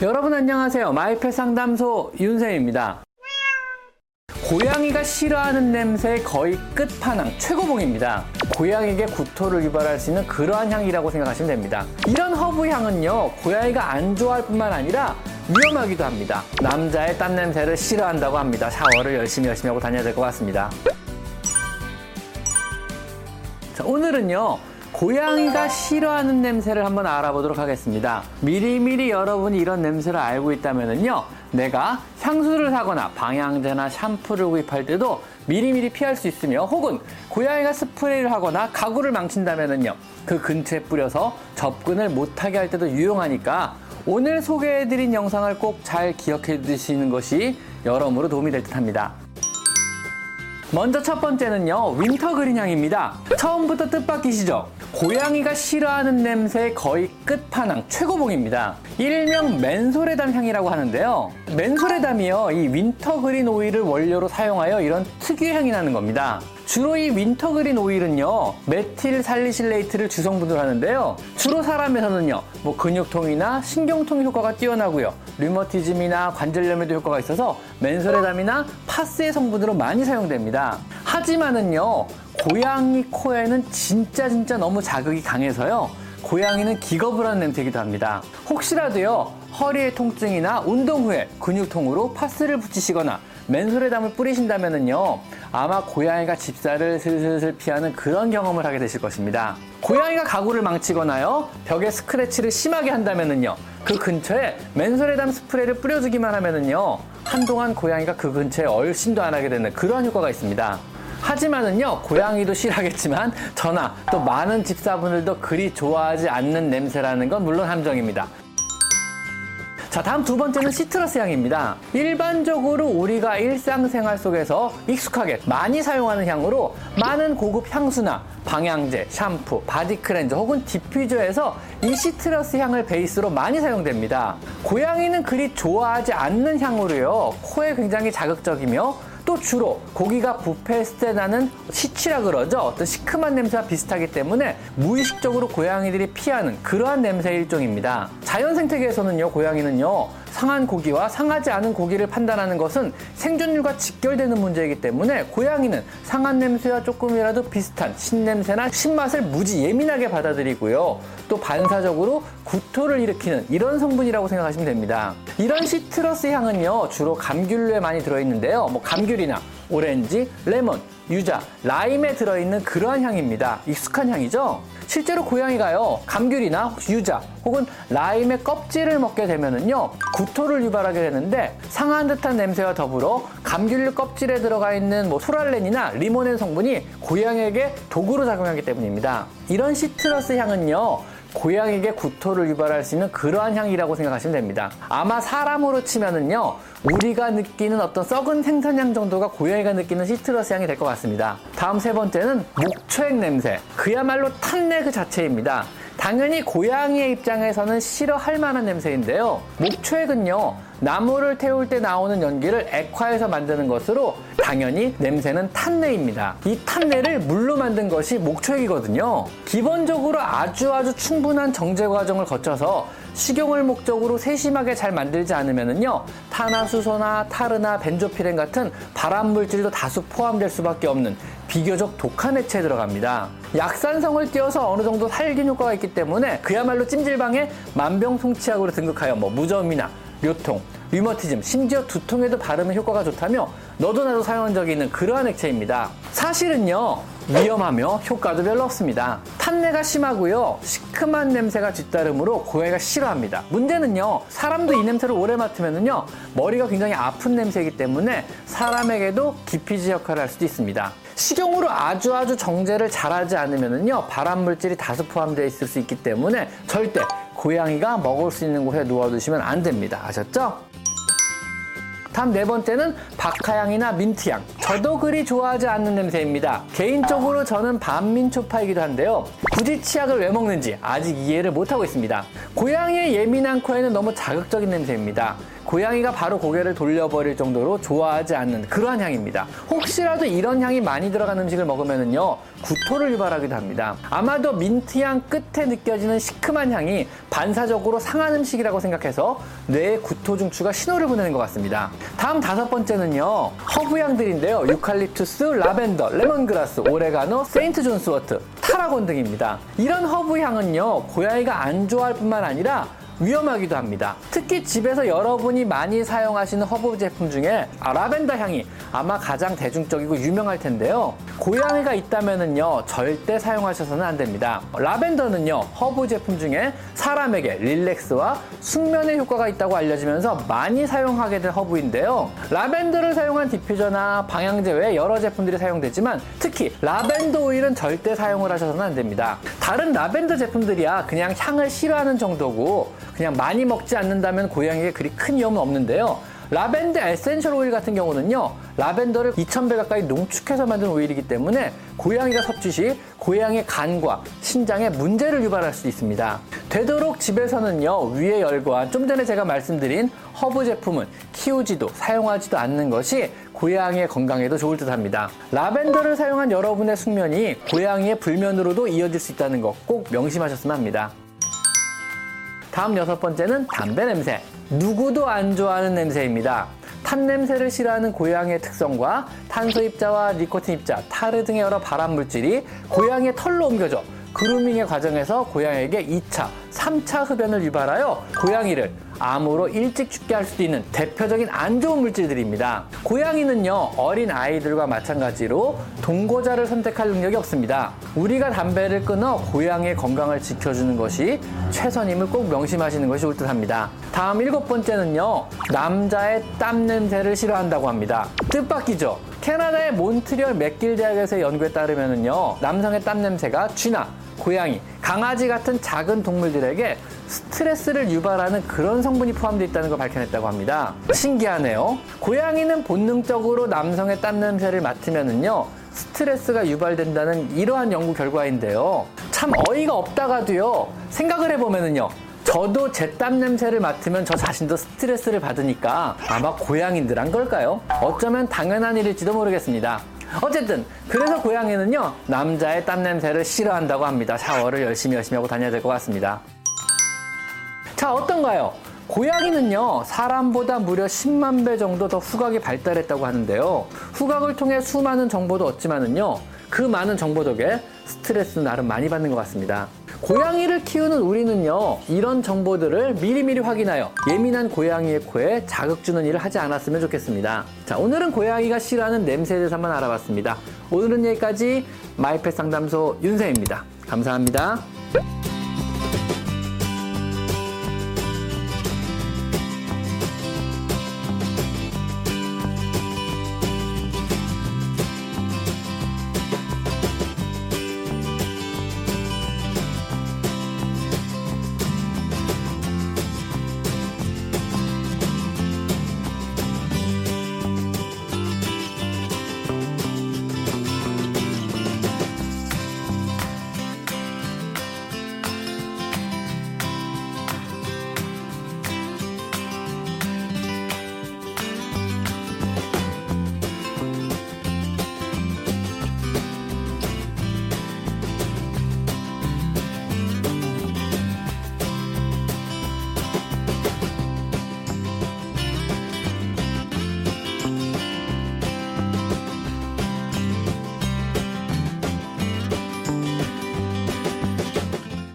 여러분 안녕하세요. 마이펫 상담소 윤쌤입니다. 고양이가 싫어하는 냄새의 거의 끝판왕 최고봉입니다. 고양이에게 구토를 유발할 수 있는 그러한 향이라고 생각하시면 됩니다. 이런 허브 향은요, 고양이가 안 좋아할 뿐만 아니라 위험하기도 합니다. 남자의 땀 냄새를 싫어한다고 합니다. 샤워를 열심히 열심히 하고 다녀야 될 것 같습니다. 자, 오늘은요. 고양이가 싫어하는 냄새를 한번 알아보도록 하겠습니다. 미리미리 여러분이 이런 냄새를 알고 있다면요. 내가 향수를 사거나 방향제나 샴푸를 구입할 때도 미리미리 피할 수 있으며 혹은 고양이가 스프레이를 하거나 가구를 망친다면요. 그 근처에 뿌려서 접근을 못하게 할 때도 유용하니까 오늘 소개해드린 영상을 꼭 잘 기억해 두시는 것이 여러모로 도움이 될 듯 합니다. 먼저 첫 번째는요, wintergreen 향입니다. 처음부터 뜻밖이시죠? 고양이가 싫어하는 냄새의 거의 끝판왕, 최고봉입니다. 일명 맨소레담 향이라고 하는데요. 맨소레담이요, 이 wintergreen 오일을 원료로 사용하여 이런 특유의 향이 나는 겁니다. 주로 이 wintergreen 오일은요, methyl salicylate를 주성분으로 하는데요. 주로 사람에서는요, 뭐 근육통이나 신경통 효과가 뛰어나고요. 류머티즘이나 관절염에도 효과가 있어서 맨소레담이나 파스의 성분으로 많이 사용됩니다. 하지만은요, 고양이 코에는 진짜 진짜 너무 자극이 강해서요. 고양이는 기겁을 하는 냄새이기도 합니다. 혹시라도요, 허리의 통증이나 운동 후에 근육통으로 파스를 붙이시거나 맨솔에담을 뿌리신다면요 아마 고양이가 집사를 슬슬슬 피하는 그런 경험을 하게 되실 것입니다. 고양이가 가구를 망치거나요, 벽에 스크래치를 심하게 한다면요 그 근처에 맨솔에담 스프레이를 뿌려주기만 하면요 한동안 고양이가 그 근처에 얼씬도 안 하게 되는 그러한 효과가 있습니다. 하지만은요, 고양이도 싫어하겠지만, 저나 또 많은 집사분들도 그리 좋아하지 않는 냄새라는 건 물론 함정입니다. 자, 다음 두 번째는 citrus 향입니다. 일반적으로 우리가 일상생활 속에서 익숙하게 많이 사용하는 향으로 많은 고급 향수나 방향제, 샴푸, body cleanser 혹은 diffuser에서 이 citrus 향을 베이스로 많이 사용됩니다. 고양이는 그리 좋아하지 않는 향으로요. 코에 굉장히 자극적이며 또 주로 고기가 부패했을 때 나는 시취라 그러죠. 어떤 시큼한 냄새와 비슷하기 때문에 무의식적으로 고양이들이 피하는 그러한 냄새 일종입니다. 자연 생태계에서는요, 고양이는요, 상한 고기와 상하지 않은 고기를 판단하는 것은 생존율과 직결되는 문제이기 때문에 고양이는 상한 냄새와 조금이라도 비슷한 신냄새나 신맛을 무지 예민하게 받아들이고요. 또 반사적으로 구토를 일으키는 이런 성분이라고 생각하시면 됩니다. 이런 시트러스 향은요, 주로 감귤류에 많이 들어있는데요. 뭐 감귤이나 오렌지, 레몬, 유자, 라임에 들어있는 그러한 향입니다. 익숙한 향이죠? 실제로 고양이가요, 감귤이나 유자 혹은 라임의 껍질을 먹게 되면은요, 구토를 유발하게 되는데 상한 듯한 냄새와 더불어 감귤 껍질에 들어가 있는 뭐 소랄렌이나 리모넨 성분이 고양이에게 독으로 작용하기 때문입니다. 이런 시트러스 향은요, 고양이에게 구토를 유발할 수 있는 그러한 향이라고 생각하시면 됩니다. 아마 사람으로 치면은요, 우리가 느끼는 어떤 썩은 생선향 정도가 고양이가 느끼는 시트러스 향이 될 것 같습니다. 다음 세 번째는 목초액 냄새. 그야말로 탄내 그 자체입니다. 당연히 고양이의 입장에서는 싫어할 만한 냄새인데요. 목초액은요, 나무를 태울 때 나오는 연기를 액화해서 만드는 것으로 당연히 냄새는 탄내입니다. 이 탄내를 물로 만든 것이 목초액이거든요. 기본적으로 아주 아주 충분한 정제 과정을 거쳐서 식용을 목적으로 세심하게 잘 만들지 않으면요 탄화수소나 타르나 벤조피렌 같은 발암 물질도 다수 포함될 수밖에 없는 비교적 독한 액체에 들어갑니다. 약산성을 띄어서 어느 정도 살균 효과가 있기 때문에 그야말로 찜질방에 만병통치약으로 등극하여 뭐 무좀이나 뇨통, 류머티즘, 심지어 두통에도 바르면 효과가 좋다며 너도 나도 사용한 적이 있는 그러한 액체입니다. 사실은요, 위험하며 효과도 별로 없습니다. 탄내가 심하고요, 시큼한 냄새가 뒤따르므로 고양이가 싫어합니다. 문제는요, 사람도 이 냄새를 오래 맡으면요, 머리가 굉장히 아픈 냄새이기 때문에 사람에게도 기피지 역할을 할 수도 있습니다. 식용으로 아주 아주 정제를 잘하지 않으면요, 발암 물질이 다수 포함되어 있을 수 있기 때문에 절대 고양이가 먹을 수 있는 곳에 놓아두시면 안 됩니다. 아셨죠? 다음 네 번째는 박하향이나 민트향. 저도 그리 좋아하지 않는 냄새입니다. 개인적으로 저는 반민초파이기도 한데요. 굳이 치약을 왜 먹는지 아직 이해를 못하고 있습니다. 고양이의 예민한 코에는 너무 자극적인 냄새입니다. 고양이가 바로 고개를 돌려버릴 정도로 좋아하지 않는 그러한 향입니다. 혹시라도 이런 향이 많이 들어간 음식을 먹으면요 구토를 유발하기도 합니다. 아마도 민트향 끝에 느껴지는 시큼한 향이 반사적으로 상한 음식이라고 생각해서 뇌에 구토 중추가 신호를 보내는 것 같습니다. 다음 다섯 번째는요 허브향들인데요 유칼립투스, 라벤더, lemongrass, oregano, St. John's wort, tarragon 등입니다. 이런 허브 향은요 고양이가 안 좋아할 뿐만 아니라 위험하기도 합니다. 특히 집에서 여러분이 많이 사용하시는 허브 제품 중에 아, 라벤더 향이 아마 가장 대중적이고 유명할 텐데요. 고양이가 있다면은요 절대 사용하셔서는 안 됩니다. 라벤더는요 허브 제품 중에 사람에게 relax와 숙면의 효과가 있다고 알려지면서 많이 사용하게 된 허브인데요. 라벤더를 사용한 diffuser나 방향제 외 여러 제품들이 사용되지만 특히 라벤더 오일은 절대 사용을 하셔서는 안 됩니다. 다른 라벤더 제품들이야 그냥 향을 싫어하는 정도고 그냥 많이 먹지 않는다면 고양이에 그리 큰 위험은 없는데요. 라벤더 essential oil 같은 경우는요, 라벤더를 2000배 가까이 농축해서 만든 오일이기 때문에 고양이가 섭취 시 고양이의 간과 신장에 문제를 유발할 수 있습니다. 되도록 집에서는요, 위에 열과 좀 전에 제가 말씀드린 허브 제품은 키우지도 사용하지도 않는 것이 고양이의 건강에도 좋을 듯 합니다. 라벤더를 사용한 여러분의 숙면이 고양이의 불면으로도 이어질 수 있다는 것 꼭 명심하셨으면 합니다. 다음 여섯 번째는 담배 냄새. 누구도 안 좋아하는 냄새입니다. 탄 냄새를 싫어하는 고양이의 특성과 탄소 입자와 니코틴 입자, 타르 등의 여러 발암 물질이 고양이의 털로 옮겨져 그루밍의 과정에서 고양이에게 2차, 3차 흡연을 유발하여 고양이를 암으로 일찍 죽게 할 수도 있는 대표적인 안 좋은 물질들입니다. 고양이는요, 어린 아이들과 마찬가지로 동거자를 선택할 능력이 없습니다. 우리가 담배를 끊어 고양이의 건강을 지켜주는 것이 최선임을 꼭 명심하시는 것이 옳듯 합니다. 다음 일곱 번째는요, 남자의 땀 냄새를 싫어한다고 합니다. 뜻밖이죠? 캐나다의 몬트리올 맥길 대학에서의 연구에 따르면요, 남성의 땀 냄새가 쥐나 고양이, 강아지 같은 작은 동물들에게 스트레스를 유발하는 그런 성분이 포함되어 있다는 걸 밝혀냈다고 합니다. 신기하네요. 고양이는 본능적으로 남성의 땀 냄새를 맡으면은요, 스트레스가 유발된다는 이러한 연구 결과인데요. 참 어이가 없다가도요, 생각을 해보면은요, 저도 제 땀 냄새를 맡으면 저 자신도 스트레스를 받으니까 아마 고양이들 한 걸까요? 어쩌면 당연한 일일지도 모르겠습니다. 어쨌든 그래서 고양이는요 남자의 땀 냄새를 싫어한다고 합니다. 샤워를 열심히 열심히 하고 다녀야 될 것 같습니다. 자 어떤가요? 고양이는요 사람보다 무려 10만 배 정도 더 후각이 발달했다고 하는데요. 후각을 통해 수많은 정보도 얻지만은요 그 많은 정보 덕에 스트레스 나름 많이 받는 것 같습니다. 고양이를 키우는 우리는요, 이런 정보들을 미리미리 확인하여 예민한 고양이의 코에 자극 주는 일을 하지 않았으면 좋겠습니다. 자, 오늘은 고양이가 싫어하는 냄새에 대해서 한번 알아봤습니다. 오늘은 여기까지 마이펫 상담소 윤세입니다. 감사합니다.